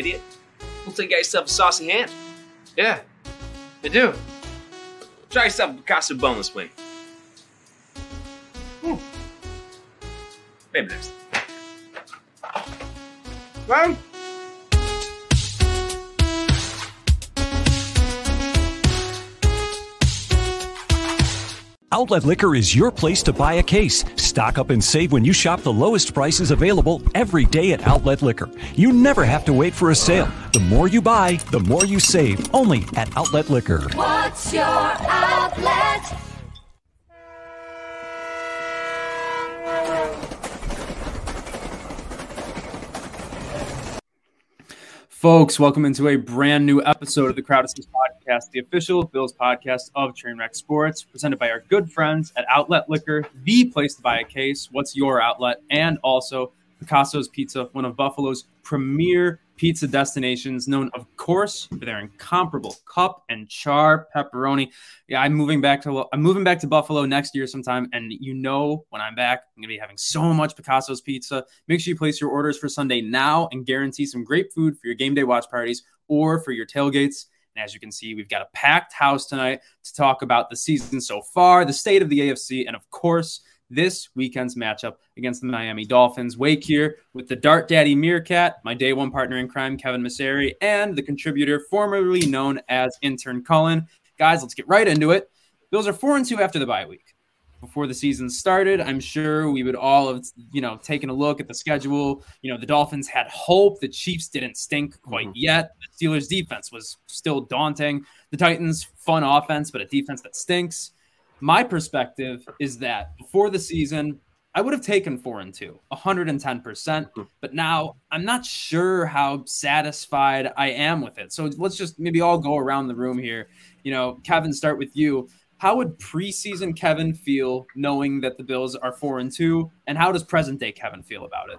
idiot. Looks like you got yourself a saucy hand. Yeah, I do. Try yourself a Picasso boneless wing. Hmm. Maybe next. Well, Outlet Liquor is your place to buy a case. Stock up and save when you shop the lowest prices available every day at Outlet Liquor. You never have to wait for a sale. The more you buy, the more you save. Only at Outlet Liquor. What's your outlet? Folks, welcome into a brand new episode of the Crowd Assist Podcast, the official Bills podcast of Trainwreck Sports, presented by our good friends at Outlet Liquor, the place to buy a case. What's your outlet? And also Picasso's Pizza, one of Buffalo's premier pizza destinations, known, of course, for their incomparable cup and char pepperoni. Yeah, I'm moving back to I'm moving back to Buffalo next year sometime, and you know when I'm back, I'm gonna be having so much Picasso's Pizza. Make sure you place your orders for Sunday now and guarantee some great food for your game day watch parties or for your tailgates. And as you can see, we've got a packed house tonight to talk about the season so far, the state of the AFC, and of course, this weekend's matchup against the Miami Dolphins. Wake here with the Dart Daddy Meerkat, my day one partner in crime, Kevin Masseri, and the contributor formerly known as Intern Cullen. Guys, let's get right into it. Bills are four and two after the bye week. Before the season started, I'm sure we would all have, you know, taken a look at the schedule. You know, the Dolphins had hope. The Chiefs didn't stink quite Mhm. yet. The Steelers' defense was still daunting. The Titans' fun offense, but a defense that stinks my perspective is that before the season, I would have taken four and two, 110%. Hmm. But now I'm not sure how satisfied I am with it. So let's just maybe all go around the room here. You know, Kevin, start with you. How would preseason Kevin feel knowing that the Bills are four and two? And how does present day Kevin feel about it?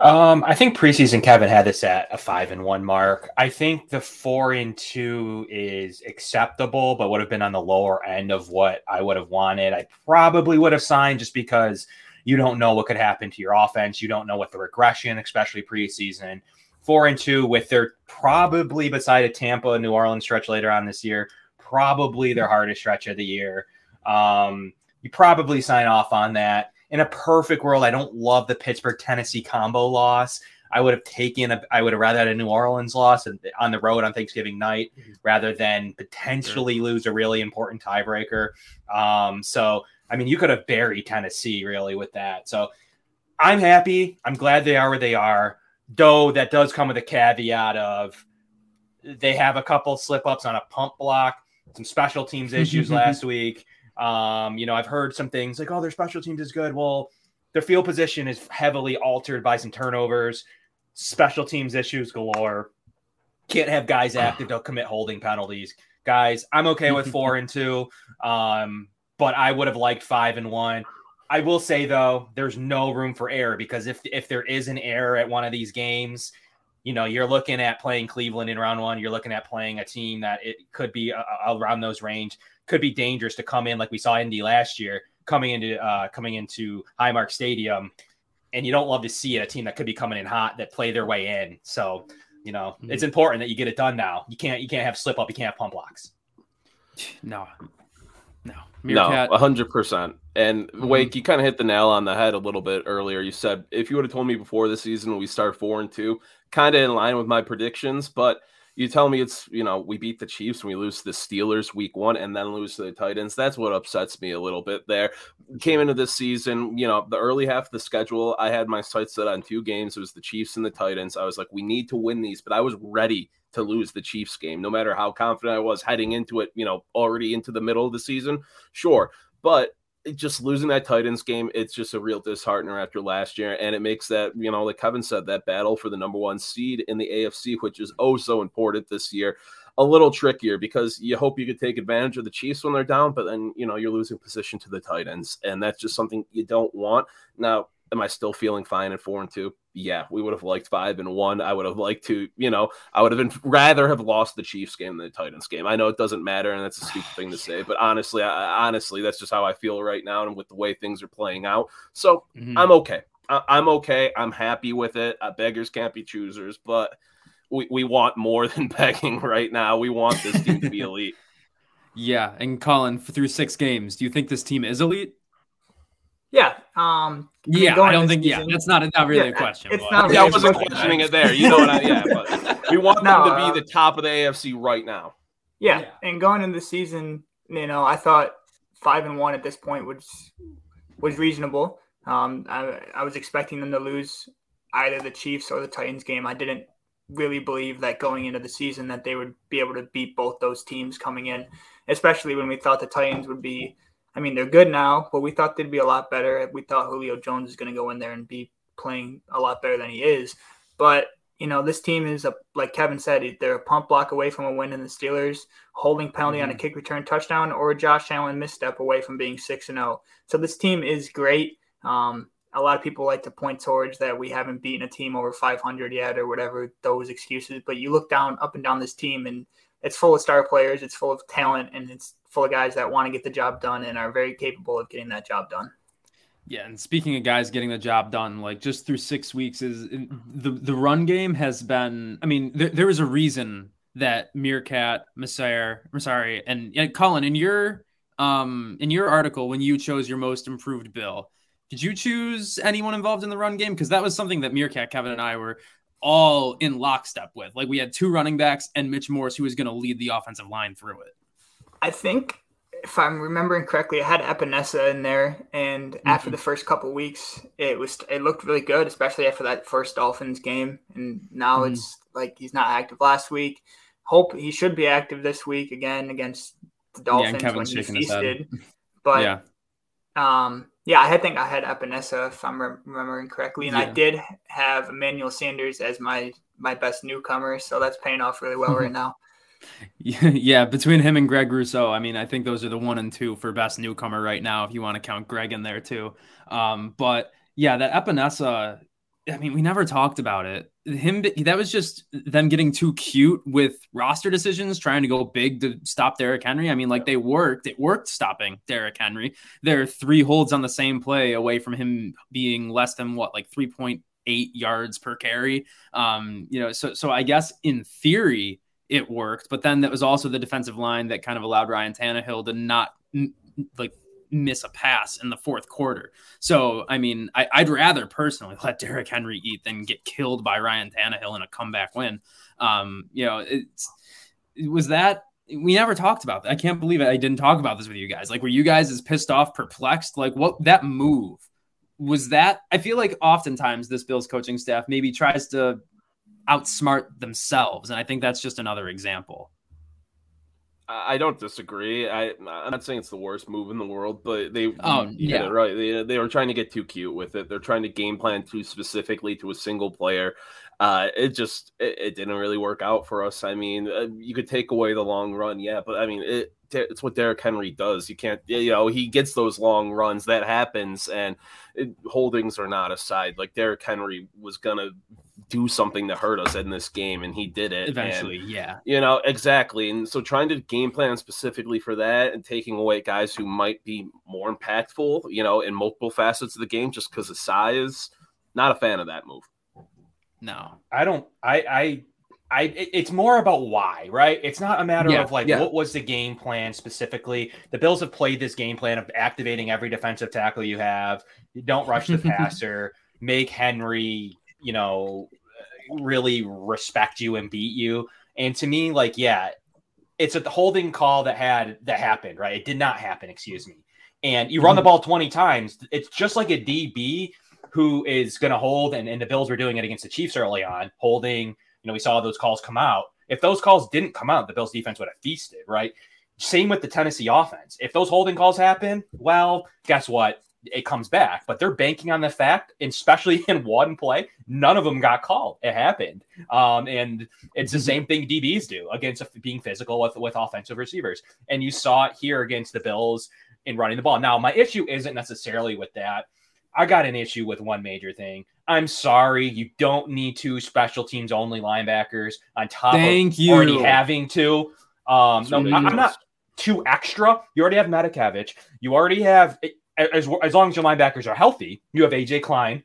Um, I think preseason Kevin had this at a five and one mark. I think the four and two is acceptable, but would have been on the lower end of what I would have wanted. I probably would have signed just because you don't know what could happen to your offense. You don't know what the regression, especially preseason. Four and two with their probably beside a Tampa, New Orleans stretch later on this year, probably their hardest stretch of the year. Um, you probably sign off on that in a perfect world, I don't love the Pittsburgh Tennessee combo loss. I would have taken a, I would have rather had a New Orleans loss on the road on Thanksgiving night rather than potentially lose a really important tiebreaker. Um, so, I mean, you could have buried Tennessee really with that. So, I'm happy. I'm glad they are where they are. Though that does come with a caveat of they have a couple slip ups on a punt block, some special teams issues last week. Um, you know, I've heard some things like, oh, their special teams is good. Well, their field position is heavily altered by some turnovers, special teams issues galore. Can't have guys active, they'll commit holding penalties. Guys, I'm okay with four and two. Um, but I would have liked five and one. I will say though, there's no room for error because if if there is an error at one of these games, you know, you're looking at playing Cleveland in round one. You're looking at playing a team that it could be uh, around those range could be dangerous to come in like we saw Indy last year coming into uh, coming into Highmark Stadium, and you don't love to see it a team that could be coming in hot that play their way in. So you know Mhm. it's important that you get it done now. You can't you can't have slip up. You can't have punt blocks. No, no, No, hundred percent. And Mhm. Wake, you kind of hit the nail on the head a little bit earlier. You said if you would have told me before the season we start four and two, kind of in line with my predictions, but you tell me it's you know we beat the Chiefs and we lose to the Steelers week one and then lose to the Titans. That's what upsets me a little bit. There came into this season, you know, the early half of the schedule, I had my sights set on two games. It was the Chiefs and the Titans. I was like, we need to win these, but I was ready to lose the Chiefs game, no matter how confident I was heading into it. You know, already into the middle of the season, sure, but just losing that Titans game, it's just a real disheartener after last year. And it makes that, you know, like Kevin said, that battle for the number one seed in the AFC, which is oh so important this year, a little trickier because you hope you could take advantage of the Chiefs when they're down, but then, you know, you're losing position to the Titans. And that's just something you don't want. Now, am I still feeling fine at four and two? Yeah, we would have liked five and one. I would have liked to, you know, I would have been rather have lost the Chiefs game than the Titans game. I know it doesn't matter, and that's a stupid thing to say, but honestly, I, honestly, that's just how I feel right now, and with the way things are playing out. So Mhm. I'm okay. I- I'm okay. I'm happy with it. Uh, beggars can't be choosers, but we, we want more than begging right now. We want this team to be elite. Yeah, and Colin, through six games, do you think this team is elite? Yeah. Um, Yeah, I don't into think. Yeah, that's not not really Yeah, a question. it's but- not Yeah, I wasn't question. questioning it there. You know what I? Yeah, but we want No, them to uh, be the top of the AFC right now. Yeah, Yeah. and going into the season, you know, I thought five and one at this point was was reasonable. Um, I, I was expecting them to lose either the Chiefs or the Titans game. I didn't really believe that going into the season that they would be able to beat both those teams coming in, especially when we thought the Titans would be. I mean, they're good now, but we thought they'd be a lot better. We thought Julio Jones is going to go in there and be playing a lot better than he is. But you know, this team is a like Kevin said, they're a punt block away from a win in the Steelers, holding penalty on a kick return touchdown, or a Josh Allen misstep away from being six and zero. So this team is great. Um, a lot of people like to point towards that we haven't beaten a team over 500 yet, or whatever those excuses. But you look down, up and down this team, and it's full of star players, it's full of talent, and it's full of guys that want to get the job done and are very capable of getting that job done. Yeah, and speaking of guys getting the job done, like just through six weeks, is the the run game has been. I mean, there, there is a reason that Meerkat, Messiah, sorry, and, and Colin, in your um in your article when you chose your most improved bill, did you choose anyone involved in the run game? Because that was something that Meerkat, Kevin, and I were all in lockstep with. Like we had two running backs and Mitch Morse, who was going to lead the offensive line through it. I think if I'm remembering correctly, I had Epenesa in there, and after the first couple weeks, it was it looked really good, especially after that first Dolphins game. And now Mhm. it's like he's not active last week. Hope he should be active this week again against the Yeah, Dolphins Kevin's when he shaking his head. feasted. But yeah, um, yeah, I think I had Epenesa if I'm remembering correctly, and I did have Emmanuel Sanders as my my best newcomer, so that's paying off really well right now. Yeah, between him and Greg Rousseau, I mean, I think those are the one and two for best newcomer right now, if you want to count Greg in there too. Um, but yeah, that Epenesa, I mean, we never talked about it. Him, that was just them getting too cute with roster decisions, trying to go big to stop Derrick Henry. I mean, like they worked, it worked stopping Derrick Henry. There are three holds on the same play away from him being less than what, like 3.8 yards per carry. Um, you know, so so I guess in theory, it worked. But then that was also the defensive line that kind of allowed Ryan Tannehill to not like miss a pass in the fourth quarter. So, I mean, I, I'd rather personally let Derrick Henry eat than get killed by Ryan Tannehill in a comeback win. Um, you know, it's, it was that we never talked about that. I can't believe. I didn't talk about this with you guys. Like, were you guys as pissed off, perplexed? Like, what that move was that? I feel like oftentimes this Bills coaching staff maybe tries to outsmart themselves. And I think that's just another example. I don't disagree. I, I'm not saying it's the worst move in the world, but they Oh, you yeah. right. They, they were trying to get too cute with it. They're trying to game plan too specifically to a single player. Uh, it just it, it didn't really work out for us. I mean, uh, you could take away the long run, yeah, but I mean, it it's what Derrick Henry does. You can't, you know, he gets those long runs. That happens, and it, holdings are not aside. Like Derrick Henry was gonna do something to hurt us in this game, and he did it and- Eventually, yeah. you know, exactly. And so trying to game plan specifically for that and taking away guys who might be more impactful, you know, in multiple facets of the game just because of size, not a fan of that move. No. I don't. I. I. I. It's more about why, right? It's not a matter Yeah, of like yeah. what was the game plan specifically. The Bills have played this game plan of activating every defensive tackle you have. You don't rush the passer. Make Henry, you know, really respect you and beat you. And to me, like, yeah, it's a holding call that had that happened, right? It did not happen, excuse me. And you run the mm-hmm. ball 20 times. It's just like a DB who is going to hold, and, and the Bills were doing it against the Chiefs early on, holding. You know, we saw those calls come out. If those calls didn't come out, the Bills defense would have feasted, right? Same with the Tennessee offense. If those holding calls happen, well, guess what? It comes back. But they're banking on the fact, especially in one play, none of them got called. It happened. Um, and it's the same thing DBs do against being physical with, with offensive receivers. And you saw it here against the Bills in running the ball. Now, my issue isn't necessarily with that. I got an issue with one major thing. I'm sorry, you don't need two special teams only linebackers on top Thank of you. already having two. Um, no, I- I'm not two extra. You already have Matakevich. You already have as as long as your linebackers are healthy. You have AJ Klein.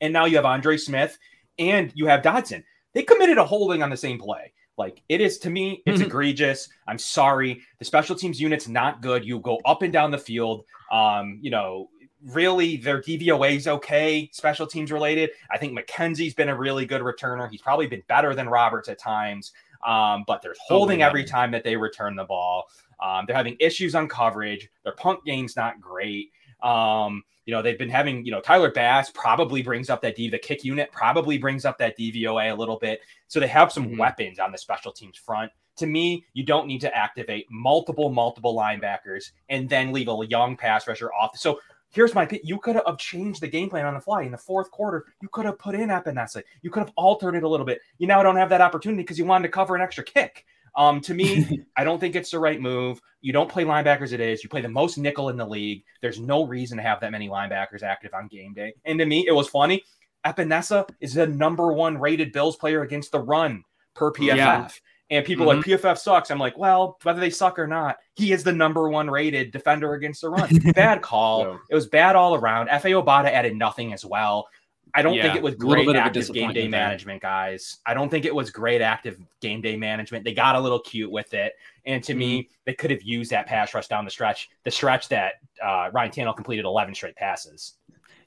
and now you have Andre Smith and you have Dodson. They committed a holding on the same play. Like it is to me, it's Mhm. egregious. I'm sorry. The special teams unit's not good. You go up and down the field. Um, you know, really their DVOA is okay, special teams related. I think McKenzie's been a really good returner. He's probably been better than Roberts at times. Um, but there's holding yeah. every time that they return the ball. Um, they're having issues on coverage. Their punt game's not great. Um, you know, they've been having, you know, Tyler Bass probably brings up that D, the kick unit probably brings up that DVOA a little bit. So they have some Mhm. weapons on the special teams front. To me, you don't need to activate multiple, multiple linebackers and then leave a young pass rusher off. So here's my pick. You could have changed the game plan on the fly in the fourth quarter. You could have put in Epenesa. You could have altered it a little bit. You now don't have that opportunity because you wanted to cover an extra kick. Um, to me, I don't think it's the right move. You don't play linebackers. It is. You play the most nickel in the league. There's no reason to have that many linebackers active on game day. And to me, it was funny. Epenesa is the number one rated Bills player against the run per PFF. Yeah. And people are like PFF sucks. I'm like, well, whether they suck or not, he is the number one rated defender against the run. bad call. Yeah. It was bad all around. Efe Obada added nothing as well. I don't think it was great bit of a active game day there. management, guys. I don't think it was great active game day management. They got a little cute with it, and to me, Mm-hmm. they could have used that pass rush down the stretch, the stretch that uh, Ryan Tannehill completed 11 straight passes.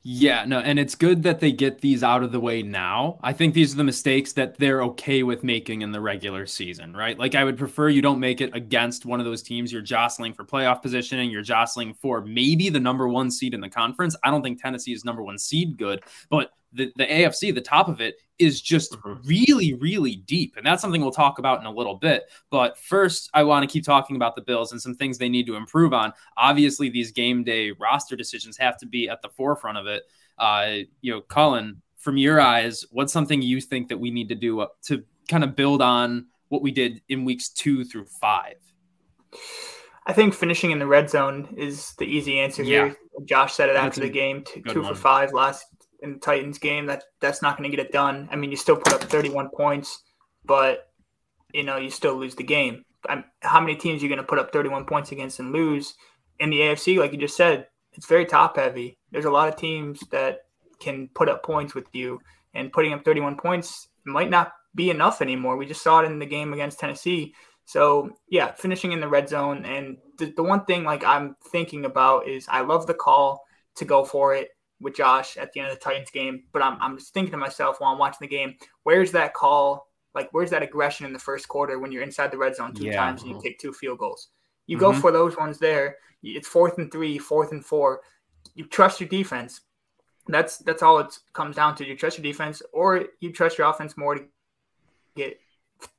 Yeah, no, and it's good that they get these out of the way now. I think these are the mistakes that they're okay with making in the regular season, right? Like I would prefer you don't make it against one of those teams you're jostling for playoff positioning, you're jostling for maybe the number 1 seed in the conference. I don't think Tennessee is number 1 seed good, but the, the AFC, the top of it, is just Mhm. really, really deep. And that's something we'll talk about in a little bit. But first, I want to keep talking about the Bills and some things they need to improve on. Obviously, these game day roster decisions have to be at the forefront of it. Uh, you know, Colin, from your eyes, what's something you think that we need to do uh, to kind of build on what we did in weeks two through five? I think finishing in the red zone is the easy answer here. Josh said it That's after the game, two, two for five last in the Titans game. That that's not going to get it done. I mean, you still put up 31 points, but you know you still lose the game. I'm, how many teams are you going to put up 31 points against and lose in the AFC? Like you just said, it's very top heavy. There's a lot of teams that can put up points with you, and putting up 31 points might not be enough anymore. We just saw it in the game against Tennessee. So yeah, finishing in the red zone. And the, the one thing like I'm thinking about is I love the call to go for it with Josh at the end of the Titans game, but I'm I'm just thinking to myself while I'm watching the game, where's that call? Like where's that aggression in the first quarter when you're inside the red zone two Yeah. times and you take two field goals? You go Mhm. for those ones there. It's fourth and three, fourth and four. You trust your defense. That's that's all it comes down to. You trust your defense, or you trust your offense more to get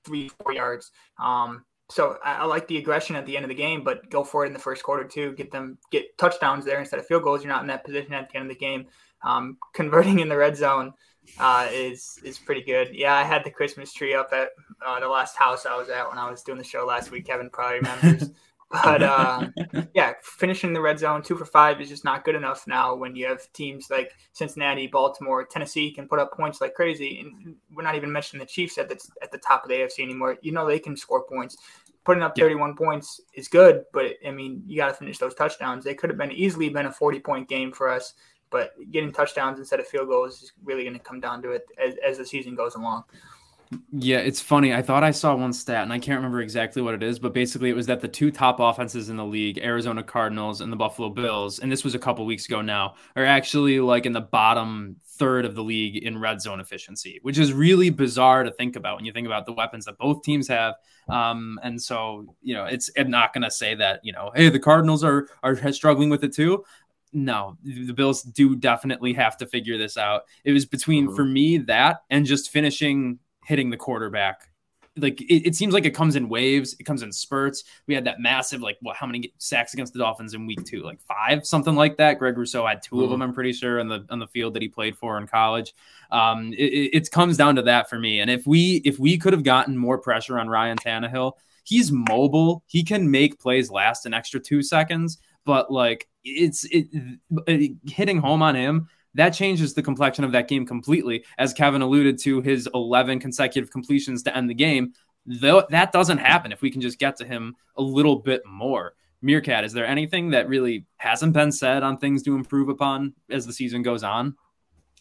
three, four yards. Um, so I, I like the aggression at the end of the game, but go for it in the first quarter too. Get them get touchdowns there instead of field goals. You're not in that position at the end of the game. Um, converting in the red zone uh, is is pretty good. Yeah, I had the Christmas tree up at uh, the last house I was at when I was doing the show last week. Kevin probably remembers. but uh, yeah, finishing the red zone two for five is just not good enough now. When you have teams like Cincinnati, Baltimore, Tennessee can put up points like crazy, and we're not even mentioning the Chiefs at the at the top of the AFC anymore. You know they can score points. Putting up Yeah. 31 points is good, but I mean you got to finish those touchdowns. They could have been easily been a 40 point game for us, but getting touchdowns instead of field goals is really going to come down to it as, as the season goes along. Yeah, it's funny. I thought I saw one stat, and I can't remember exactly what it is, but basically it was that the two top offenses in the league, Arizona Cardinals and the Buffalo Bills, and this was a couple weeks ago now, are actually like in the bottom third of the league in red zone efficiency, which is really bizarre to think about when you think about the weapons that both teams have. Um, and so, you know, it's I'm not going to say that, you know, hey, the Cardinals are are struggling with it too no, the Bills do definitely have to figure this out. It was between Mhm. for me that and just finishing hitting the quarterback. Like it, it seems like it comes in waves, it comes in spurts. We had that massive, like what how many sacks against the Dolphins in week two? Like five, something like that. Greg Rousseau had 2 of them, I'm pretty sure, on the on the field that he played for in college. Um, it, it, it comes down to that for me. And if we if we could have gotten more pressure on Ryan Tannehill, he's mobile, he can make plays last an extra two seconds but like it's it, it, hitting home on him that changes the complexion of that game completely. As kevin alluded to his 11 consecutive completions to end the game though that doesn't happen if we can just get to him a little bit more. Meerkat is there anything that really hasn't been said on things to improve upon as the season goes on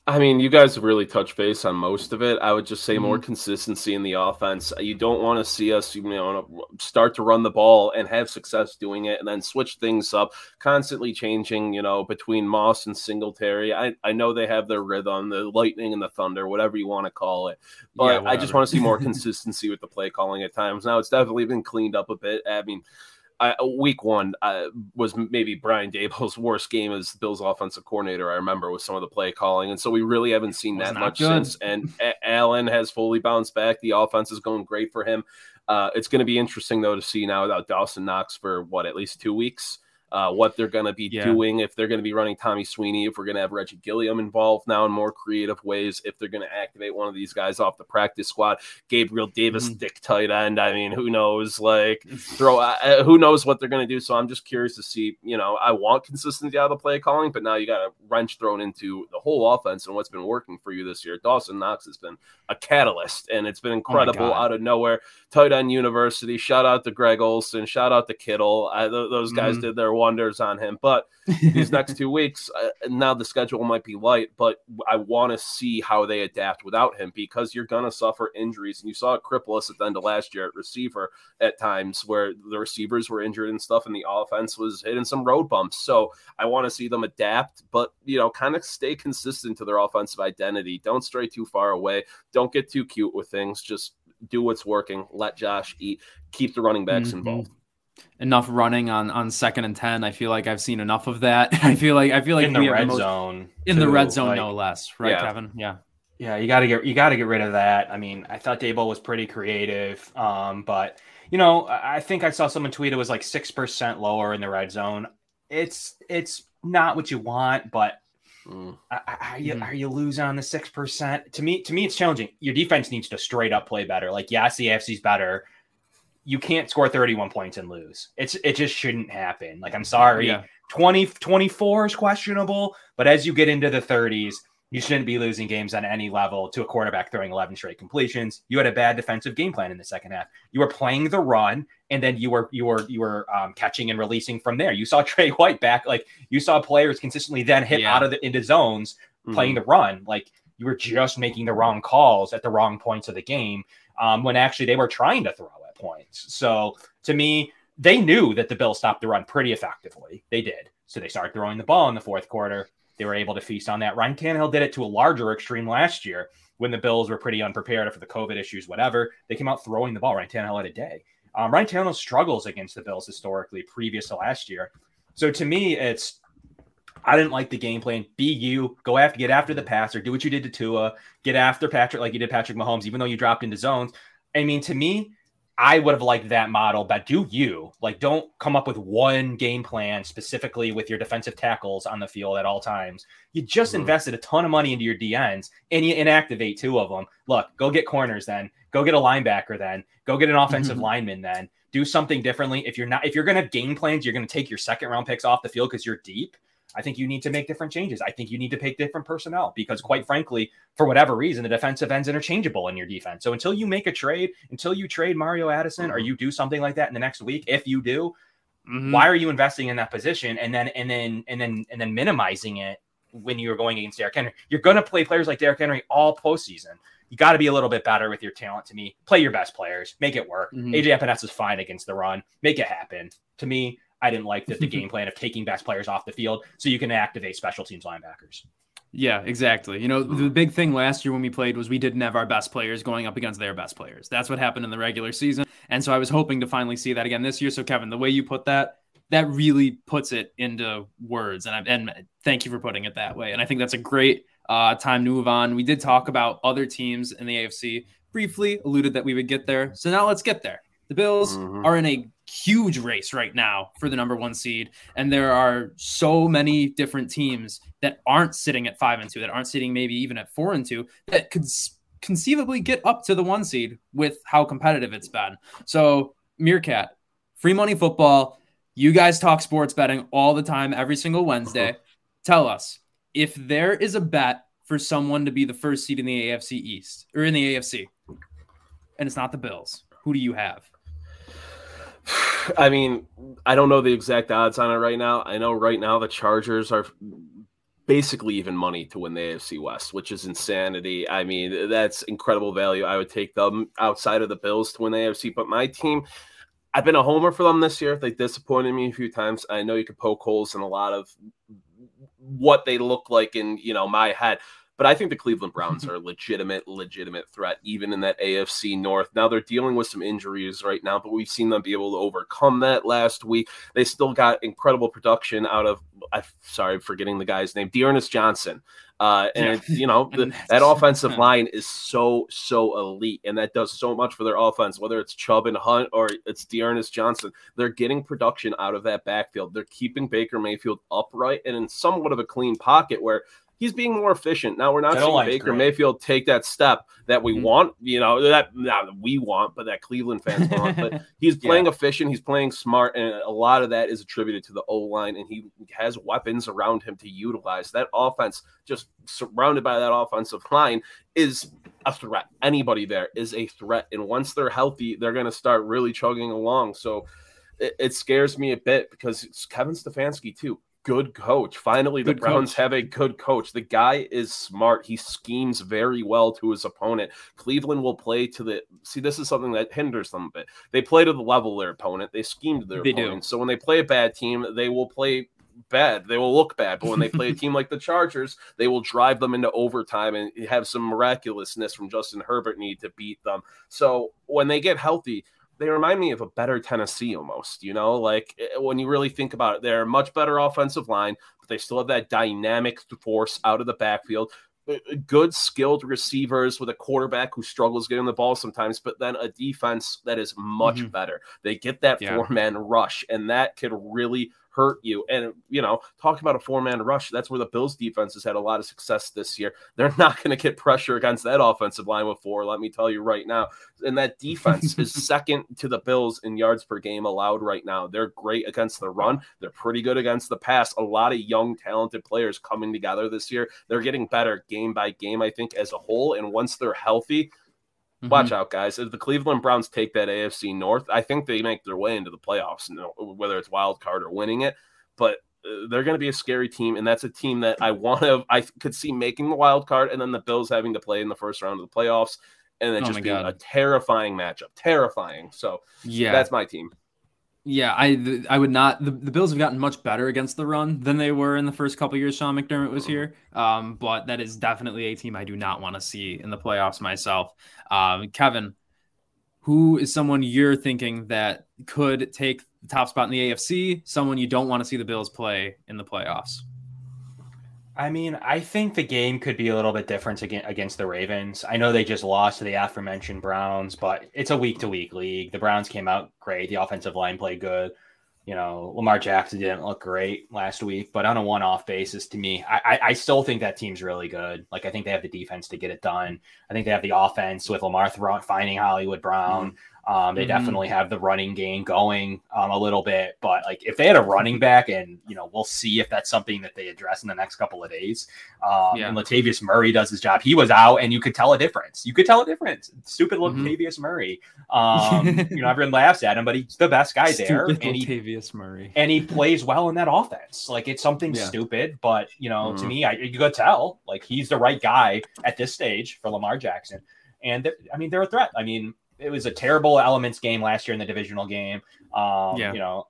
I mean, you guys really touched base on most of it. I would just say Mm-hmm. more consistency in the offense. You don't want to see us, you know, start to run the ball and have success doing it, and then switch things up, constantly changing, you know, between Moss and Singletary. I, I know they have their rhythm, the lightning and the thunder, whatever you want to call it, but Yeah, I just want to see more consistency with the play calling at times. Now it's definitely been cleaned up a bit. I mean. I, week one uh, was maybe Brian Daboll's worst game as Bills offensive coordinator. I remember with some of the play calling, and so we really haven't seen that much good. since. And Allen has fully bounced back. The offense is going great for him. Uh, it's going to be interesting though to see now without Dawson Knox for what at least two weeks. Uh, what they're going to be Yeah. doing if they're going to be running Tommy Sweeney, if we're going to have Reggie Gilliam involved now in more creative ways, if they're going to activate one of these guys off the practice squad, Gabriel Davis, Mhm. dick tight end. I mean, who knows? Like, throw uh, who knows what they're going to do. So I'm just curious to see. You know, I want consistency out of the play calling, but now you got a wrench thrown into the whole offense and what's been working for you this year. Dawson Knox has been a catalyst, and it's been incredible God. out of nowhere. Tight end University. Shout out to Greg Olsen. Shout out to Kittle. I, th- those guys Mhm. did their wonders on him. But these next two weeks, uh, now the schedule might be light, but I want to see how they adapt without him because you're going to suffer injuries. And you saw it cripple us at the end of last year at receiver at times where the receivers were injured and stuff, and the offense was hitting some road bumps. So I want to see them adapt, but you know, kind of stay consistent to their offensive identity. Don't stray too far away. Don't get too cute with things. Just do what's working. Let Josh eat. Keep the running backs Mhm. involved. Enough running on on second and ten. I feel like I've seen enough of that. I feel like I feel like in the we have red most- zone. in the red zone, like- no less, right, Yeah. Kevin? Yeah. Yeah, you got to get you got to get rid of that. I mean, I thought Daboll was pretty creative, um, but you know, I I think I saw someone tweet it was like six percent lower in the red zone. It's it's not what you want, but Mm. I- I- are you Mhm. are you losing on the six percent? To me, to me, it's challenging. Your defense needs to straight up play better. Like, yes, the AFC's better. You can't score 31 points and lose. It's it just shouldn't happen. Like, I'm sorry. Yeah. 20 24 is questionable, but as you get into the 30s, you shouldn't be losing games on any level to a quarterback throwing 11 straight completions. You had a bad defensive game plan in the second half. You were playing the run, and then you were you were you were um, catching and releasing from there. You saw Tre White back, like you saw players consistently then hit Yeah. out of the into zones playing the run. Like you were just making the wrong calls at the wrong points of the game um, when actually they were trying to throw at points. So to me, they knew that the Bills stopped the run pretty effectively. They did. So they started throwing the ball in the fourth quarter. They were able to feast on that. Ryan Tannehill did it to a larger extreme last year when the Bills were pretty unprepared for the COVID issues, whatever. They came out throwing the ball. Ryan Tannehill had a day. Um, Ryan Tannehill struggles against the Bills historically previous to last year. So to me, it's I didn't like the game plan. Be you, go after, get after the passer, do what you did to Tua, get after Patrick like you did Patrick Mahomes, even though you dropped into zones. I mean, to me, I would have liked that model, but do you like don't come up with one game plan specifically with your defensive tackles on the field at all times. You just Mhm. invested a ton of money into your DNs and you inactivate two of them. Look, go get corners then, go get a linebacker then, go get an offensive Mhm. lineman then. Do something differently. If you're not, if you're going to game plans, you're going to take your second round picks off the field because you're deep. I think you need to make different changes. I think you need to pick different personnel because, quite frankly, for whatever reason, the defensive end's interchangeable in your defense. So until you make a trade, until you trade Mario Addison or you do something like that in the next week, if you do, Mhm. why are you investing in that position and then and then and then and then minimizing it when you're going against Derrick Henry? You're going to play players like Derrick Henry all postseason. You got to be a little bit better with your talent. To me, play your best players, make it work. Mhm. AJ Epenesa is fine against the run. Make it happen. To me, I didn't like that the game plan of taking best players off the field so you can activate special teams linebackers. Yeah, exactly. You know, the big thing last year when we played was we didn't have our best players going up against their best players. That's what happened in the regular season. And so I was hoping to finally see that again this year. So, Kevin, the way you put that, that really puts it into words. And, I, and thank you for putting it that way. And I think that's a great uh, time to move on. We did talk about other teams in the AFC, briefly alluded that we would get there. So now let's get there. The Bills Mhm. are in a huge race right now for the number one seed, and there are so many different teams that aren't sitting at five and two, that aren't sitting maybe even at four and two, that could conceivably get up to the one seed with how competitive it's been. So, Meerkat, free money football. You guys talk sports betting all the time, every single Wednesday. Tell us if there is a bet for someone to be the first seed in the AFC East or in the AFC, and it's not the Bills. Who do you have? I mean, I don't know the exact odds on it right now. I know right now the Chargers are basically even money to win the AFC West, which is insanity. I mean, that's incredible value. I would take them outside of the Bills to win the AFC, but my team. I've been a homer for them this year. They disappointed me a few times. I know you could poke holes in a lot of what they look like in you know my head, but I think the Cleveland Browns are a legitimate, legitimate threat, even in that AFC North. Now they're dealing with some injuries right now, but we've seen them be able to overcome that last week. They still got incredible production out of, I'm sorry, forgetting the guy's name, D'Ernest Johnson. Uh, and yeah. you know the, that offensive line is so so elite, and that does so much for their offense. Whether it's Chubb and Hunt or it's D'Ernest Johnson, they're getting production out of that backfield. They're keeping Baker Mayfield upright and in somewhat of a clean pocket where he's being more efficient. Now we're not seeing Baker great. Mayfield take that step that we mm-hmm. want, you know, that not that we want, but that Cleveland fans want. But he's playing yeah. efficient, he's playing smart, and a lot of that is attributed to the O line, and he has weapons around him to utilize. That offense, just surrounded by that offensive line, is a threat. Anybody there is a threat, and once they're healthy, they're going to start really chugging along. So. It, it scares me a bit because it's Kevin Stefanski too good coach. Finally, the Browns coach. have a good coach. The guy is smart. He schemes very well to his opponent. Cleveland will play to the see. This is something that hinders them a bit. They play to the level of their opponent. They scheme to their they opponent. Do. So when they play a bad team, they will play bad. They will look bad. But when they play a team like the Chargers, they will drive them into overtime and have some miraculousness from Justin Herbert need to beat them. So when they get healthy, they remind me of a better Tennessee almost, you know, like eh, when you really think about it, they're a much better offensive line, but they still have that dynamic force out of the backfield. Eh, eh, good, skilled receivers with a quarterback who struggles getting the ball sometimes, but then a defense that is much mm-hmm. better. They get that yeah. four man rush, and that could really hurt you. And, you know, talking about a four man rush, that's where the Bills defense has had a lot of success this year. They're not going to get pressure against that offensive line with four, let me tell you right now. And that defense is second to the Bills in yards per game allowed right now. They're great against the run, they're pretty good against the pass. A lot of young, talented players coming together this year. They're getting better game by game, I think, as a whole. And once they're healthy, Mm-hmm. Watch out, guys. If the Cleveland Browns take that AFC North, I think they make their way into the playoffs, whether it's wild card or winning it. But uh, they're going to be a scary team, and that's a team that I want to. I could see making the wild card, and then the Bills having to play in the first round of the playoffs, and then oh just being God. a terrifying matchup. Terrifying. So yeah, that's my team. Yeah, I I would not. The, the Bills have gotten much better against the run than they were in the first couple years Sean McDermott was here. Um, but that is definitely a team I do not want to see in the playoffs myself. Um, Kevin, who is someone you're thinking that could take the top spot in the AFC? Someone you don't want to see the Bills play in the playoffs? I mean, I think the game could be a little bit different against the Ravens. I know they just lost to the aforementioned Browns, but it's a week to week league. The Browns came out great. The offensive line played good. You know, Lamar Jackson didn't look great last week, but on a one off basis, to me, I, I still think that team's really good. Like, I think they have the defense to get it done. I think they have the offense with Lamar throwing, finding Hollywood Brown. Mm-hmm. Um, they mm-hmm. definitely have the running game going um, a little bit, but like if they had a running back, and you know, we'll see if that's something that they address in the next couple of days. Um, yeah. And Latavius Murray does his job. He was out, and you could tell a difference. You could tell a difference. Stupid mm-hmm. Latavius Murray. Um, you know, everyone laughs at him, but he's the best guy there. and he, Latavius Murray, and he plays well in that offense. Like it's something yeah. stupid, but you know, mm-hmm. to me, I, you could tell like he's the right guy at this stage for Lamar Jackson. And I mean, they're a threat. I mean, it was a terrible elements game last year in the divisional game. Um, yeah. You know,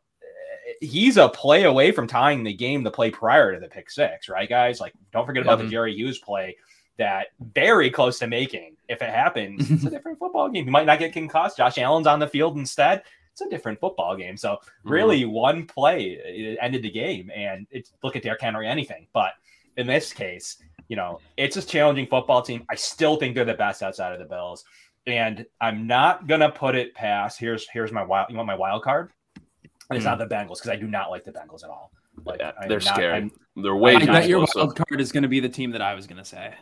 he's a play away from tying the game the play prior to the pick six, right, guys? Like, don't forget about the Jerry Hughes play that very close to making. If it happens, it's a different football game. You might not get concussed. Josh Allen's on the field instead. It's a different football game. So mm-hmm. really, mm-hmm. one play ended the game, and it's look at Derrick Henry anything. But in this case, you know, it's a challenging football team. I still think they're the best outside of the Bills and I'm not gonna put it past. Here's here's my wild. You want my wild card? It's mm. not the Bengals because I do not like the Bengals at all. Like, yeah, they're not, scary. I'm, they're way. I bet your wild card is going to be the team that I was going to say.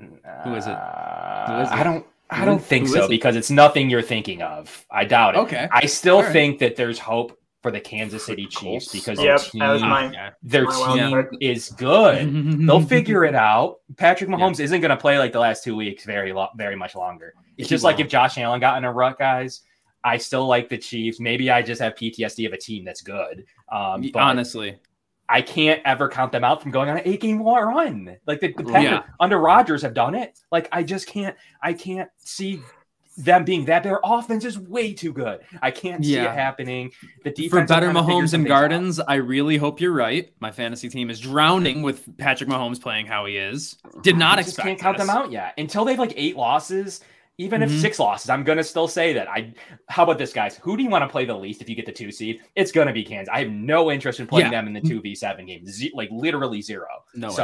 Uh, Who is it? Who is it? I don't. I don't think so because it's nothing you're thinking of. I doubt it. Okay. I still right. think that there's hope for the Kansas City Chiefs because yep, team, my, their team is good. They'll figure it out. Patrick Mahomes yeah. isn't going to play like the last two weeks very lo- very much longer. It's just like if Josh Allen got in a rut, guys. I still like the Chiefs. Maybe I just have PTSD of a team that's good. Um, Honestly, I can't ever count them out from going on an eight game run. Like the, the Packers Yeah. under Rodgers have done it. Like I just can't. I can't see them being that. Their offense is way too good. I can't see Yeah. it happening. The defense For better Mahomes and things out. Gardens, I really hope you're right. My fantasy team is drowning with Patrick Mahomes playing how he is. Did not I just expect can't count this. them out yet until they've like eight losses. Even if Mhm. six losses, I'm gonna still say that. I. How about this, guys? Who do you want to play the least if you get the two seed? It's gonna be Kansas. I have no interest in playing Yeah. them in the two v seven game. Ze- like literally zero. No way.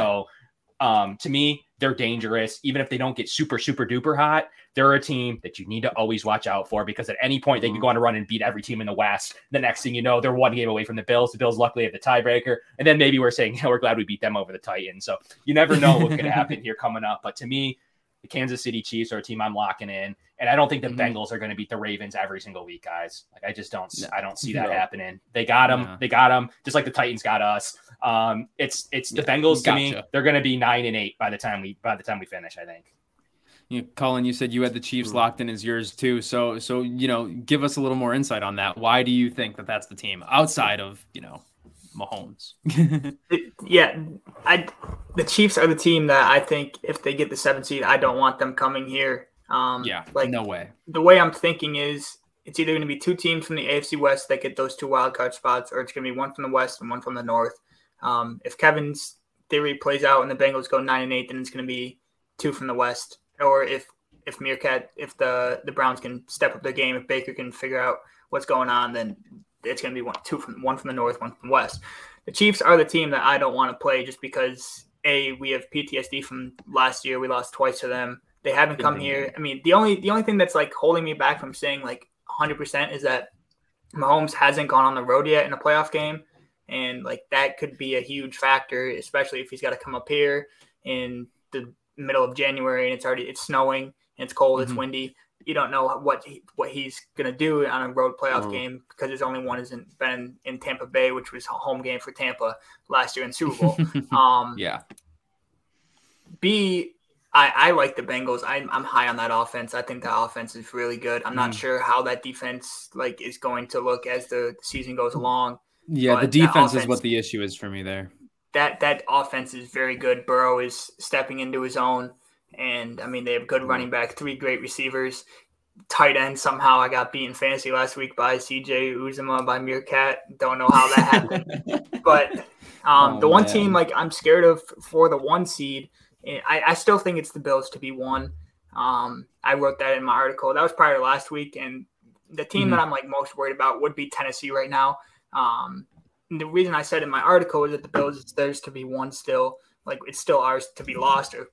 Um, to me, they're dangerous. Even if they don't get super super duper hot, they're a team that you need to always watch out for because at any point they Mm-hmm. can go on a run and beat every team in the West. The next thing you know, they're one game away from the Bills. The Bills luckily have the tiebreaker, and then maybe we're saying, yeah, we're glad we beat them over the Titans. So you never know what could happen here coming up. But to me, the Kansas City Chiefs are a team I'm locking in, and I don't think the Mhm. Bengals are going to beat the Ravens every single week, guys. Like I just don't, I don't see that No. happening. They got them, No. they got them, just like the Titans got us. Um, it's it's the Yeah, Bengals to me. gotcha. They're going to be nine and eight by the time we by the time we finish. I think. You, Colin, you said you had the Chiefs locked in as yours too. So, so you know, give us a little more insight on that. Why do you think that that's the team outside of you know Mahomes? yeah, I the Chiefs are the team that I think if they get the seventh seed, I don't want them coming here. Um, yeah, like no way. the way I'm thinking is it's either going to be two teams from the AFC West that get those two wild card spots, or it's going to be one from the West and one from the North. Um, if Kevin's theory plays out and the Bengals go nine and eight, then it's going to be two from the West. Or if if Meerkat, if the the Browns can step up their game, if Baker can figure out what's going on, then it's going to be one two from one from the North, one from the West. The Chiefs are the team that I don't want to play just because a we have PTSD from last year. We lost twice to them. They haven't come here. I mean, the only the only thing that's like holding me back from saying like 100% is that Mahomes hasn't gone on the road yet in a playoff game, and like that could be a huge factor, especially if he's got to come up here in the middle of January and it's already it's snowing and it's cold, it's Mhm. windy. You don't know what he, what he's gonna do on a road playoff Mhm. game because his only one hasn't been in Tampa Bay, which was a home game for Tampa last year in Super Bowl. um, yeah, B, I, I like the Bengals. I'm, I'm high on that offense. I think the offense is really good. I'm not Mm. sure how that defense like is going to look as the season goes along. yeah. The defense is what the issue is for me there. That that offense is very good. Burrow is stepping into his own, and I mean they have good running back, three great receivers, tight end. Somehow I got beaten fantasy last week by C.J. Uzomah by Meerkat. Don't know how that happened. but um, Oh, the one man. team like I'm scared of for the one seed, eh, I, I still think it's the Bills to be one. Um, I wrote that in my article. That was prior to last week, and the team that I'm like most worried about would be Tennessee right now. Um, the reason I said in my article is that the Bills it's theirs to be one still, like it's still ours to be lost, or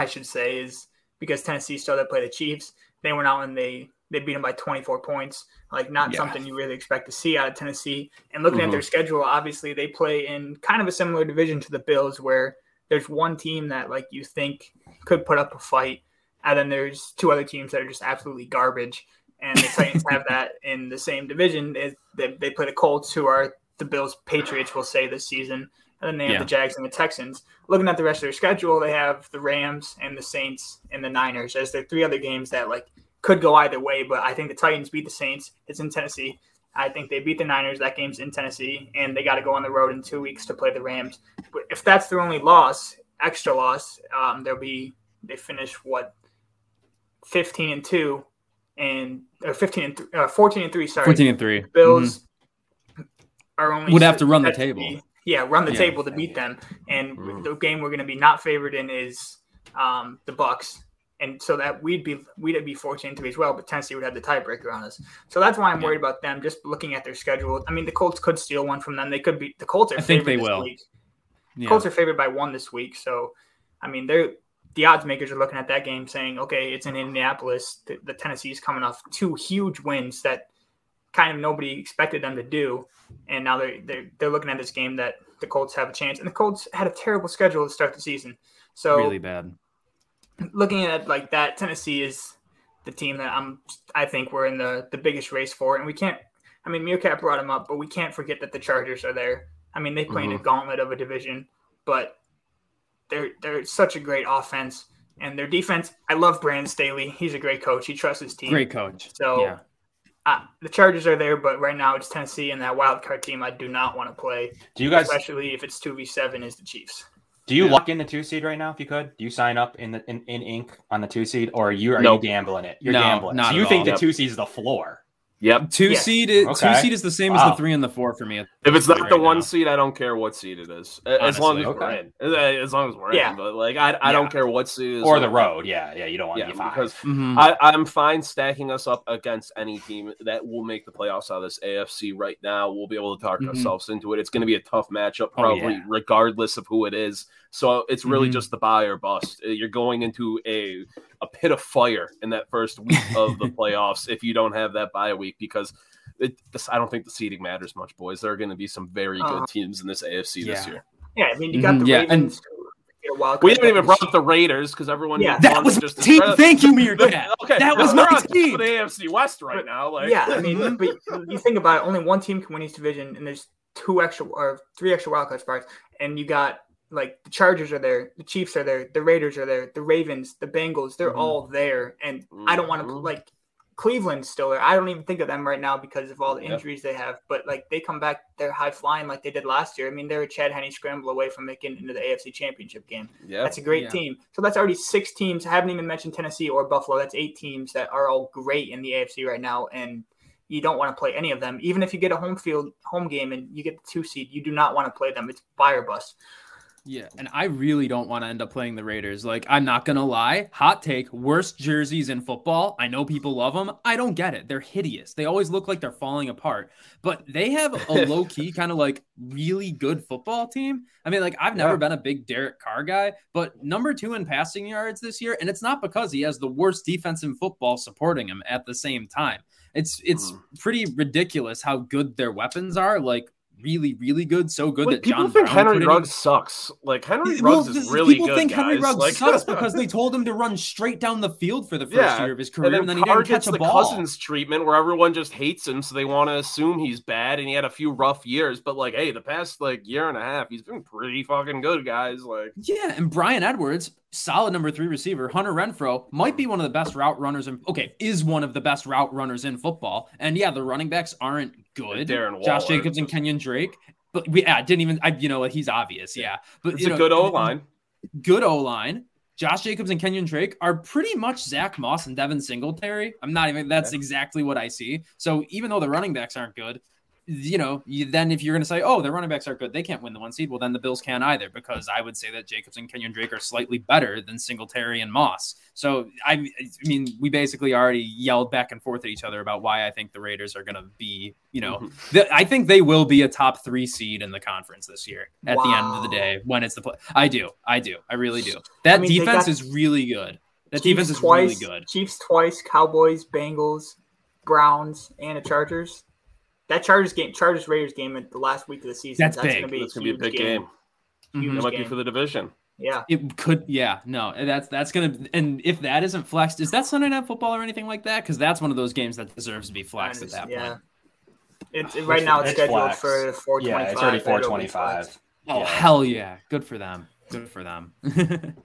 I should say, is because Tennessee still they play the Chiefs. They went out and they they beat them by 24 points. Like not Yeah. something you really expect to see out of Tennessee. And looking at mm-hmm. their schedule, obviously they play in kind of a similar division to the Bills, where there's one team that like you think could put up a fight, and then there's two other teams that are just absolutely garbage. And the Titans have that in the same division. They, they, they play the Colts, who are the Bills Patriots, will say this season. And then they have Yeah. the Jags and the Texans. Looking at the rest of their schedule, they have the Rams and the Saints and the Niners as their three other games that like could go either way. But I think the Titans beat the Saints. It's in Tennessee. I think they beat the Niners. That game's in Tennessee, and they got to go on the road in two weeks to play the Rams. But if that's their only loss, extra loss, um, they'll be they finish what fifteen and two, and or fifteen and th- uh, fourteen and three. Sorry, Fourteen and three. Bills are only Would have to run the table. be- yeah, run the Yeah. table to beat them. And Mhm. the game we're going to be not favored in is um, the Bucks, and so that we'd be we'd be fourteen three as well. But Tennessee would have the tiebreaker on us. So that's why I'm Yeah. worried about them. Just looking at their schedule, I mean, the Colts could steal one from them. They could be the Colts are. I think they this will. Week. Yeah. Colts are favored by one this week. So, I mean, they're the odds makers are looking at that game saying, okay, it's in Indianapolis. The, the Tennessee's coming off two huge wins that kind of nobody expected them to do, and now they're they're, they're looking at this game that the Colts have a chance. And the Colts had a terrible schedule to start the season. So really bad. looking at like that, Tennessee is the team that I'm. I think we're in the the biggest race for, and we can't. I mean, Meerkat brought him up, but we can't forget that the Chargers are there. I mean, they play in a mm-hmm. gauntlet of a division, but they're they're such a great offense and their defense. I love Brandon Staley. He's a great coach. He trusts his team. Great coach. So yeah. Uh, the Chargers are there, but right now it's Tennessee and that wild card team. I do not want to play, Do you guys especially if it's two v seven is the Chiefs. do you Yeah. lock in the two seed right now if you could? Do you sign up in the in, in ink on the two seed or are you are Nope. you gambling it? You're No, gambling. not so you at think all. the two seed is the floor. Yep. Two Yes. seed, two Okay. seed is the same as the three and the four for me. If it's not right the one now. seed, I don't care what seed it is. A- As long as Honestly. we're in. As long as we're Yeah. in. But like, I, I Yeah. don't care what seed it is. Or the road. Yeah, yeah. You don't want Yeah, to be five. because Mhm. I, I'm fine stacking us up against any team that will make the playoffs out of this AFC right now. We'll be able to talk Mhm. ourselves into it. It's going to be a tough matchup, Oh, probably yeah. regardless of who it is. So it's really Mhm. just the buy or bust. Uh, You're going into a a pit of fire in that first week of the playoffs if you don't have that bye week because. It, this, I don't think the seeding matters much, boys. There are going to be some very good Uh-huh. teams in this AFC this year. Yeah, I mean you got Mhm, the yeah, and- Ravens. who We card haven't even brought up the Raiders because everyone Yeah. that was to my just team. discredit- Thank you, Meerkat. Okay, that was we're my team. the AFC West right now. Like, yeah, I mean, but you think about it, only one team can win each division, and there's two extra or three extra wildcard spots, and you got like the Chargers are there, the Chiefs are there, the Raiders are there, the Ravens, the Bengals, they're Mhm. all there, and I don't want to Mhm. like Cleveland's still there. I don't even think of them right now because of all the Yeah. injuries they have, but like they come back, they're high flying like they did last year. I mean, they're a Chad Henne scramble away from making into the AFC Championship game. yeah, That's a great Yeah. team. So that's already six teams. I haven't even mentioned Tennessee or Buffalo. That's eight teams that are all great in the AFC right now, and you don't want to play any of them. Even if you get a home field home game and you get the two seed, you do not want to play them. It's fire bust. Yeah, and I really don't want to end up playing the Raiders. Like, I'm not gonna lie, hot take: worst jerseys in football. I know people love them. I don't get it. They're hideous. They always look like they're falling apart. But they have a low key kind of like really good football team. I mean, like I've never Yeah. been a big Derek Carr guy, but number two in passing yards this year, and it's not because he has the worst defense in football supporting him at the same time. It's it's Mm. pretty ridiculous how good their weapons are. Like really, really good. So good Like, that people John think Brown Henry Ruggs sucks. Like Henry well, Ruggs is this- really people good. think Henry guys. Ruggs Like- sucks because they told him to run straight down the field for the first Yeah, year of his career, and and then, then, he didn't catch a the ball. Cousins treatment where everyone just hates him, so they want to assume he's bad. And he had a few rough years, but like, hey, the past like year and a half, he's been pretty fucking good, guys. Like, Yeah, and Bryan Edwards, solid number three receiver. Hunter Renfrow might be one of the best route runners in okay, is one of the best route runners in football. And yeah, the running backs aren't good. Darren Josh Waller. Jacobs and Kenyon Drake. But we yeah, didn't even I you know he's obvious, yeah. But it's a know, good O line. good O line. Josh Jacobs and Kenyon Drake are pretty much Zach Moss and Devin Singletary. I'm not even. That's exactly what I see. So even though the running backs aren't good, you know, you, then if you're going to say, oh, the running backs are good, they can't win the one seed. Well, then the Bills can't either because I would say that Jacobs and Kenyon Drake are slightly better than Singletary and Moss. So I, I mean, we basically already yelled back and forth at each other about why I think the Raiders are going to be, you know, Mhm. the, I think they will be a top three seed in the conference this year. At the end of the day, when it's the play, I do, I do, I really do. That I mean, defense got is really good. That Chiefs defense is twice, really good. Chiefs twice, Cowboys, Bengals, Browns, and the Chargers. That Chargers game, Chargers Raiders game at the last week of the season. That's big. gonna be It's gonna be a big game. Mhm. It Huge might be game. for the division. Yeah. It could, yeah, no, that's that's gonna, and if that isn't flexed, is that Sunday Night Football or anything like that? Because that's one of those games that deserves to be flexed at that yeah. point. It's right now it's, It's scheduled flex. for 425. Yeah, it's already but 425. Oh Yeah. hell yeah, good for them, good for them.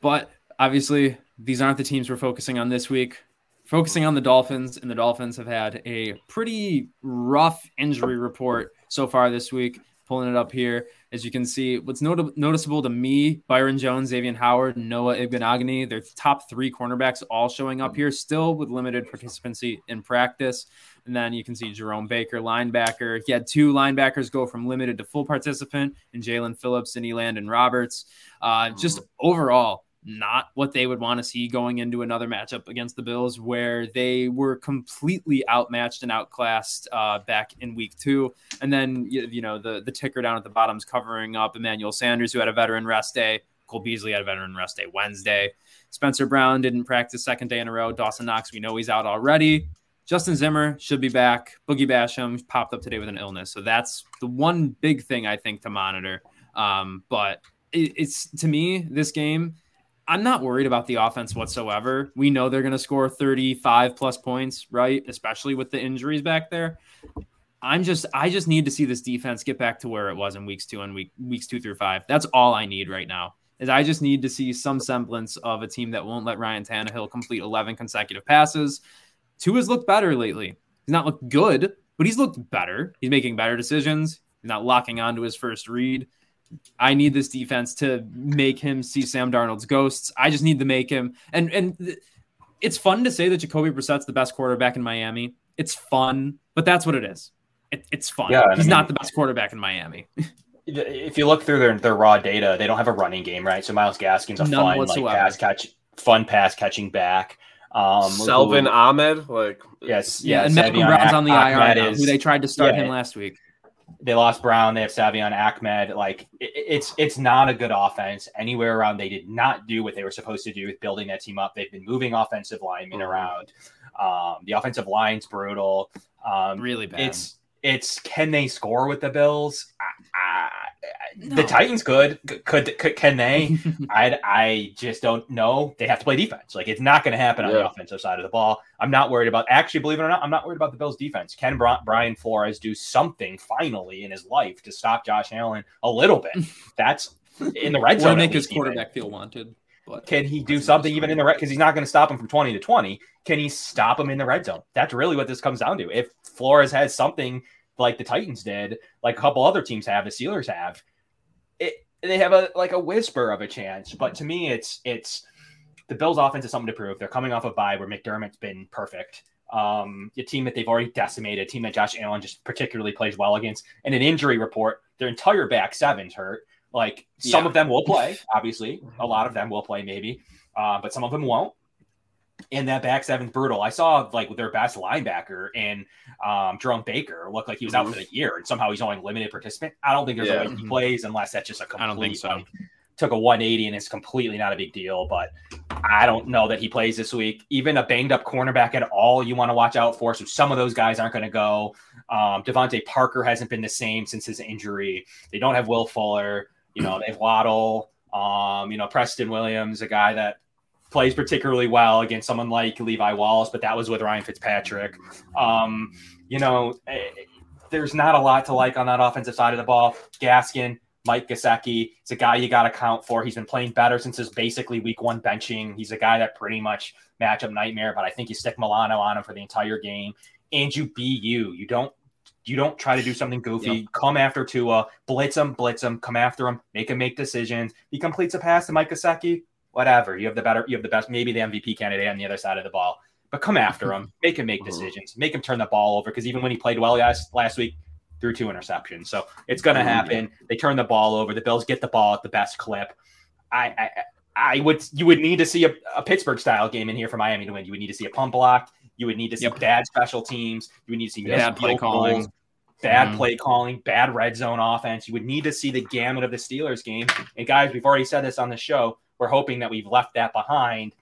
but obviously, these aren't the teams we're focusing on this week. Focusing on the Dolphins, and the Dolphins have had a pretty rough injury report so far this week. Pulling it up here, as you can see, what's not- noticeable to me: Byron Jones, Xavier Howard, Noah Ibn their top three cornerbacks all showing up here, still with limited participancy in practice. And then you can see Jerome Baker, linebacker. He had two linebackers go from limited to full participant, and Jaelan Phillips and Elandon Roberts. Uh, just overall, not what they would want to see going into another matchup against the Bills, where they were completely outmatched and outclassed uh, back in week two. And then you, you know the the ticker down at the bottom is covering up Emmanuel Sanders, who had a veteran rest day. Cole Beasley had a veteran rest day Wednesday. Spencer Brown didn't practice second day in a row. Dawson Knox, we know he's out already. Justin Zimmer should be back. Boogie Basham popped up today with an illness. So that's the one big thing I think to monitor. Um, but it, it's to me, this game, I'm not worried about the offense whatsoever. We know they're going to score 35 plus points, right? Especially with the injuries back there. I'm just, I just need to see this defense get back to where it was in weeks two and week weeks two through five. That's all I need right now. Is I just need to see some semblance of a team that won't let Ryan Tannehill complete 11 consecutive passes. Tua has looked better lately. He's not looked good, but he's looked better. He's making better decisions. He's not locking onto his first read. I need this defense to make him see Sam Darnold's ghosts. I just need to make him and and th- it's fun to say that Jacoby Brissett's the best quarterback in Miami. It's fun, but that's what it is. It, it's fun. Yeah, and I He's mean- not the best quarterback in Miami. if you look through their, their raw data, they don't have a running game, right? So Myles Gaskin's a None fun like pass catch, fun pass catching back. Um, Salvon who- Ahmed, like yes, Yeah, yeah, and Malcolm Brown's on the IR Ahmed now, is- who they tried to start yeah. him last week. They lost Brown. They have Salvon Ahmed. Like it, it's it's not a good offense anywhere around. They did not do what they were supposed to do with building that team up. They've been moving offensive linemen Mhm. around. Um, the offensive line's brutal. Um, Really bad. it's it's can they score with the Bills? I, I, No. The Titans could. could could can they? I I just don't know. They have to play defense. Like it's not going to happen on the offensive side of the ball. I'm not worried about. Actually, believe it or not, I'm not worried about the Bills' defense. Can Bri- Brian Flores do something finally in his life to stop Josh Allen a little bit? That's in the red zone. to make his least, even. quarterback feel wanted. But Can he do something even in the red? Because he's not going to stop him from 20 to 20. Can he stop him in the red zone? That's really what this comes down to. If Flores has something like the Titans did, like a couple other teams have, the Steelers have, it they have a like a whisper of a chance. But to me, it's it's the Bills' offense is something to prove. They're coming off a bye where McDermott's been perfect. Um, a team that they've already decimated, a team that Josh Allen just particularly plays well against, and an injury report. Their entire back seven's hurt. Like some Yeah. of them will play, obviously. A lot of them will play, maybe, uh, but some of them won't. And that back seven's brutal. I saw like their best linebacker and um, Jerome Baker look like he was out for the year, and somehow he's only limited participant. I don't think there's Yeah. a way he plays unless that's just a complete. I don't think so. like, took a 180 and it's completely not a big deal. But I don't know that he plays this week. Even a banged up cornerback at all, you want to watch out for. So some of those guys aren't going to go. Um, DeVante Parker hasn't been the same since his injury. They don't have Will Fuller. You know, they have Waddle. Um, you know, Preston Williams, a guy that plays particularly well against someone like Levi Wallace, but that was with Ryan Fitzpatrick. Um, you know, eh, there's not a lot to like on that offensive side of the ball. Gaskin, Mike Gesicki, it's a guy you got to count for. He's been playing better since his basically week one benching. He's a guy that pretty much matchup nightmare, but I think you stick Milano on him for the entire game and you be you. You don't you don't try to do something goofy. Come after Tua, blitz him, blitz him, come after him, make him make decisions. He completes a pass to Mike Gesicki, whatever. You have the better, you have the best, maybe the MVP candidate on the other side of the ball. But come after him, make him make Mhm. decisions, make him turn the ball over. Because even when he played well last last week, threw two interceptions. So it's going to Mhm. happen. They turn the ball over. The Bills get the ball at the best clip. I, I I would you would need to see a, a Pittsburgh style game in here for Miami to win. You would need to see a punt block. You would need to see Yep. bad special teams. You would need to see Bad play calling. goals, bad Mhm. play calling, bad red zone offense. You would need to see the gamut of the Steelers game. And guys, we've already said this on the show. We're hoping that we've left that behind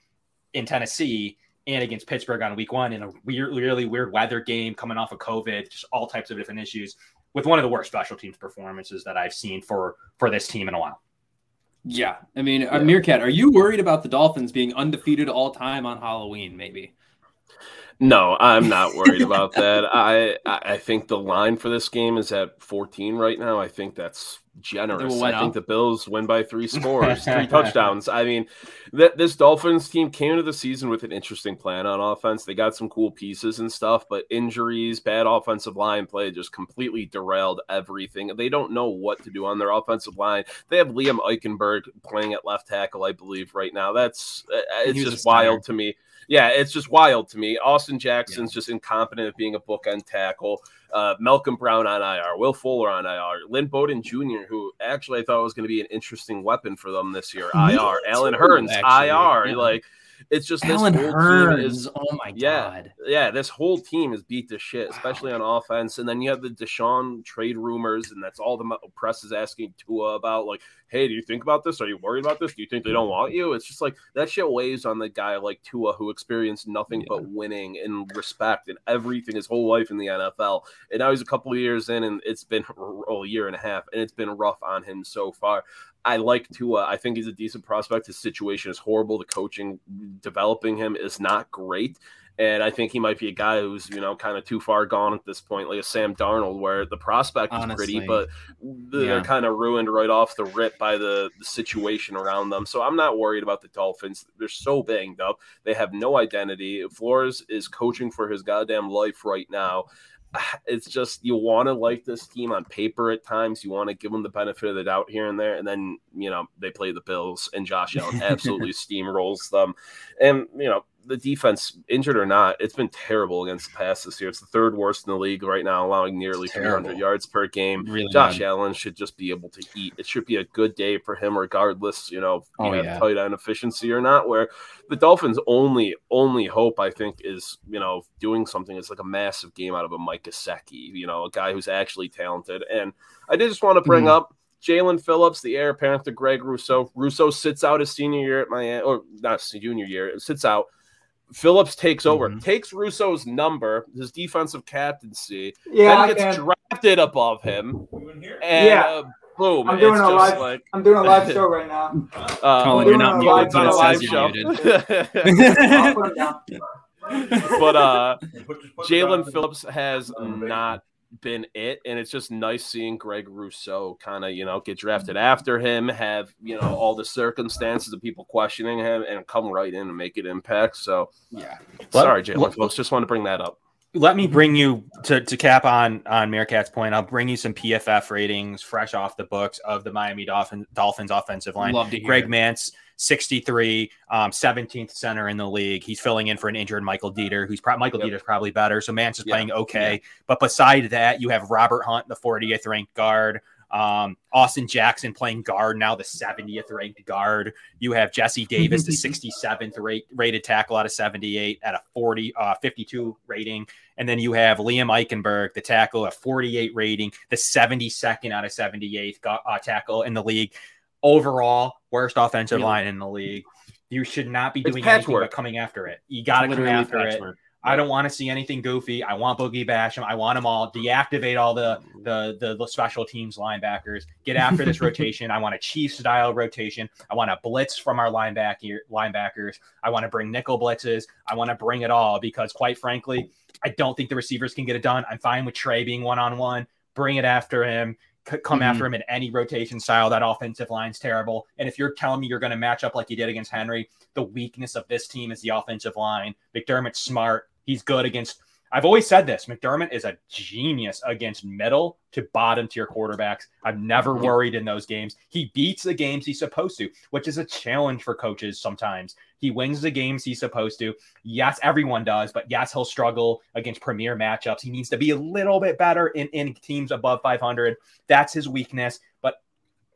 in Tennessee and against Pittsburgh on week one in a weird, really weird weather game coming off of COVID, just all types of different issues with one of the worst special teams performances that I've seen for for this team in a while. Yeah, I mean, uh, Meerkat, are you worried about the Dolphins being undefeated all time on Halloween? Maybe. No, I'm not worried about that. I I I think the line for this game is at 14 right now. I think that's generous. went I think the Bills win by three scores, three touchdowns. I mean, th- this Dolphins team came into the season with an interesting plan on offense. They got some cool pieces and stuff, but injuries, bad offensive line play just completely derailed everything. They don't know what to do on their offensive line. They have Liam Eichenberg playing at left tackle, I believe, right now. That's uh, it's He was a just stunner. wild to me. Yeah, it's just wild to me. Austin Jackson's just incompetent at being a bookend tackle. Uh, Malcolm Brown on IR, Will Fuller on IR, Lynn Bowden Jr., who actually I thought was going to be an interesting weapon for them this year. IR, Allen Hurns, actually. IR. Yeah. Like it's just this Allen whole team Hurns. is oh my Yeah. god. yeah, this whole team is beat to shit, especially on offense. And then you have the Deshaun trade rumors, and that's all the press is asking Tua about. Like, hey, do you think about this? Are you worried about this? Do you think they don't want you? It's just like that shit weighs on the guy like Tua, who experienced nothing but winning and respect and everything his whole life in the NFL. And now he's a couple of years in, and it's been a year and a half, and it's been rough on him so far. I like Tua. I think he's a decent prospect. His situation is horrible. The coaching developing him is not great. And I think he might be a guy who's, you know, kind of too far gone at this point, like a Sam Darnold, where the prospect is Honestly, pretty, but they're yeah. kind of ruined right off the rip by the, the situation around them. So I'm not worried about the Dolphins. They're so banged up. They have no identity. Flores is coaching for his goddamn life right now. It's just you want to like this team on paper at times. You want to give them the benefit of the doubt here and there, and then you know they play the Bills and Josh Allen absolutely steamrolls them. And you know the defense, injured or not, it's been terrible against the pass this year. It's the third worst in the league right now, allowing nearly It's 300 yards per game. Really Josh bad. Allen should just be able to eat. It should be a good day for him, regardless, you know, you Oh, have yeah. tight end efficiency or not. Where the Dolphins' only only hope, I think, is you know doing something. It's like a massive game out of a Mike Gesicki, you know, a guy who's actually talented. And I did just want to bring Mhm. up Jaelan Phillips, the heir apparent to Greg Rousseau. Rousseau sits out his senior year at Miami, or not his junior year, it sits out. Phillips takes over, Mhm. takes Rousseau's number, his defensive captaincy, Yeah, then gets can. drafted above him, and Yeah. uh, boom, I'm doing it's a just live. like I'm doing a live show right now. uh, Colin, you're not muted, it's but it says you're I'll put him down. but uh, Jaelan Phillips has not been it, and it's just nice seeing Greg Rousseau kind of you know get drafted mm-hmm. after him, have you know all the circumstances of people questioning him, and come right in and make an impact. So Yeah. sorry, Let- Jaelan let- Phillips, just want to bring that up. let me bring you to, to cap on on Meerkat's point. I'll bring you some PFF ratings fresh off the books of the Miami Dolphins Dolphins offensive line. Love to hear Greg it. Mancz, 63, um, 17th center in the league. He's filling in for an injured Michael Deiter, who's pro- Michael Yep. Deiter's probably better. So Mancz is Yeah. playing okay. But beside that, you have Robert Hunt, the 40th ranked guard. Um, Austin Jackson playing guard now, the 70th ranked guard. You have Jesse Davis, the 67th rate, rated tackle out of 78 at a 40, uh, 52 rating. And then you have Liam Eichenberg, the tackle, a 48 rating, the 72nd out of 78th uh, tackle in the league. Overall, worst offensive Really? line in the league. You should not be doing anything but coming after it. You got to come after it. I don't want to see anything goofy. I want Boogie Basham. I want them all. Deactivate all the the the, the special teams linebackers. Get after this rotation. I want a Chiefs style rotation. I want a blitz from our linebacker linebackers. I want to bring nickel blitzes. I want to bring it all because, quite frankly, I don't think the receivers can get it done. I'm fine with Tre being one on one. Bring it after him. Come Mhm. after him in any rotation style. That offensive line's terrible. And if you're telling me you're going to match up like you did against Henry, the weakness of this team is the offensive line. McDermott's smart. He's good against. I've always said this. McDermott is a genius against middle to bottom tier quarterbacks. I've never mhm. worried in those games. He beats the games he's supposed to, which is a challenge for coaches sometimes. He wins the games he's supposed to. Yes, everyone does, but yes, he'll struggle against premier matchups. He needs to be a little bit better in, in teams above 500. That's his weakness, but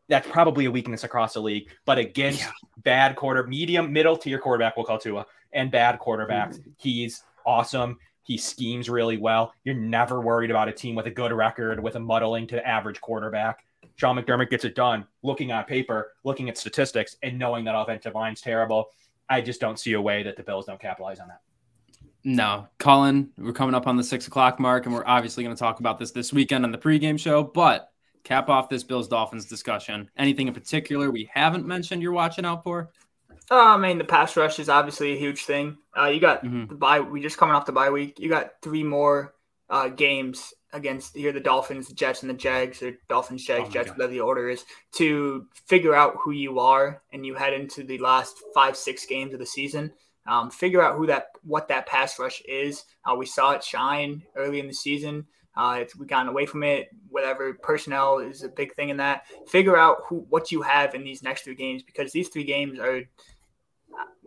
that's probably a weakness across the league. But against Yeah. bad quarter, medium, middle tier quarterback, we'll call Tua, and bad quarterbacks, mm-hmm. he's awesome. He schemes really well. You're never worried about a team with a good record with a muddling to average quarterback. Sean McDermott gets it done looking on paper, looking at statistics, and knowing that offensive line's terrible. I just don't see a way that the Bills don't capitalize on that. No, Colin, we're coming up on the six o'clock mark, and we're obviously going to talk about this this weekend on the pregame show. But cap off this Bills Dolphins discussion. Anything in particular we haven't mentioned you're watching out for? Uh, I mean, the pass rush is obviously a huge thing. Uh, you got Mhm. the bye. We just coming off the bye week. You got three more uh, games against here the Dolphins, the Jets, and the Jags, or Dolphins, Jags, Oh Jets, God. whatever the order is, to figure out who you are, and you head into the last five, six games of the season. Um, figure out who that, what that pass rush is. Uh, we saw it shine early in the season. Uh, it's, we gotten away from it. Whatever personnel is a big thing in that. Figure out who, what you have in these next three games because these three games are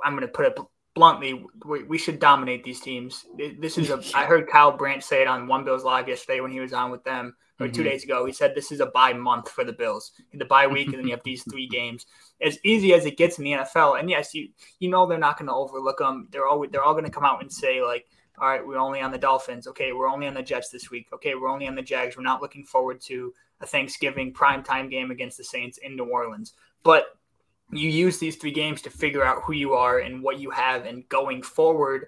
I'm going to put it bluntly, we, we should dominate these teams. This is a. I heard Kyle Brandt say it on One Bills Live yesterday when he was on with them, or two Mhm. days ago. He said this is a bye month for the Bills, the bye week, and then you have these three games. As easy as it gets in the NFL, and yes, you you know they're not going to overlook them. They're all they're all going to come out and say like, all right, we're only on the Dolphins. Okay, we're only on the Jets this week. Okay, we're only on the Jags. We're not looking forward to a Thanksgiving primetime game against the Saints in New Orleans. But you use these three games to figure out who you are and what you have and going forward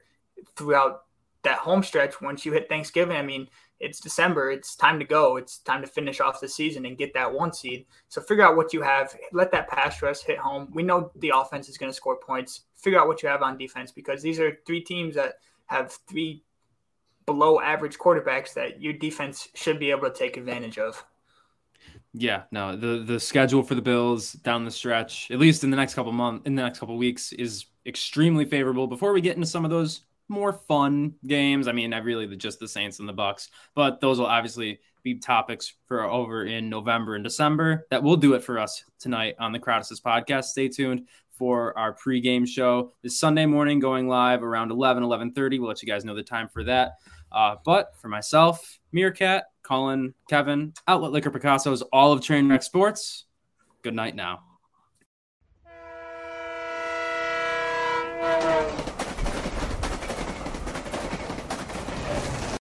throughout that home stretch once you hit thanksgiving i mean it's december it's time to go. It's time to finish off the season and get that one seed. So figure out what you have let that pass rush hit home. We know the offense is going to score points. Figure out what you have on defense because these are three teams that have three below average quarterbacks that your defense should be able to take advantage of. Yeah, no, the the schedule for the Bills down the stretch, at least in the next couple months, in the next couple weeks, is extremely favorable. Before we get into some of those more fun games, I mean, I really just the Saints and the Bucks, but those will obviously be topics for over in November and December. That will do it for us tonight on the Crowd podcast. Stay tuned for our pregame show this Sunday morning, going live around 11, 11.30. We'll let you guys know the time for that. Uh, but for myself, Meerkat, Colin, Kevin, Outlet Liquor Picasso's, all of Trainwreck Sports, good night now.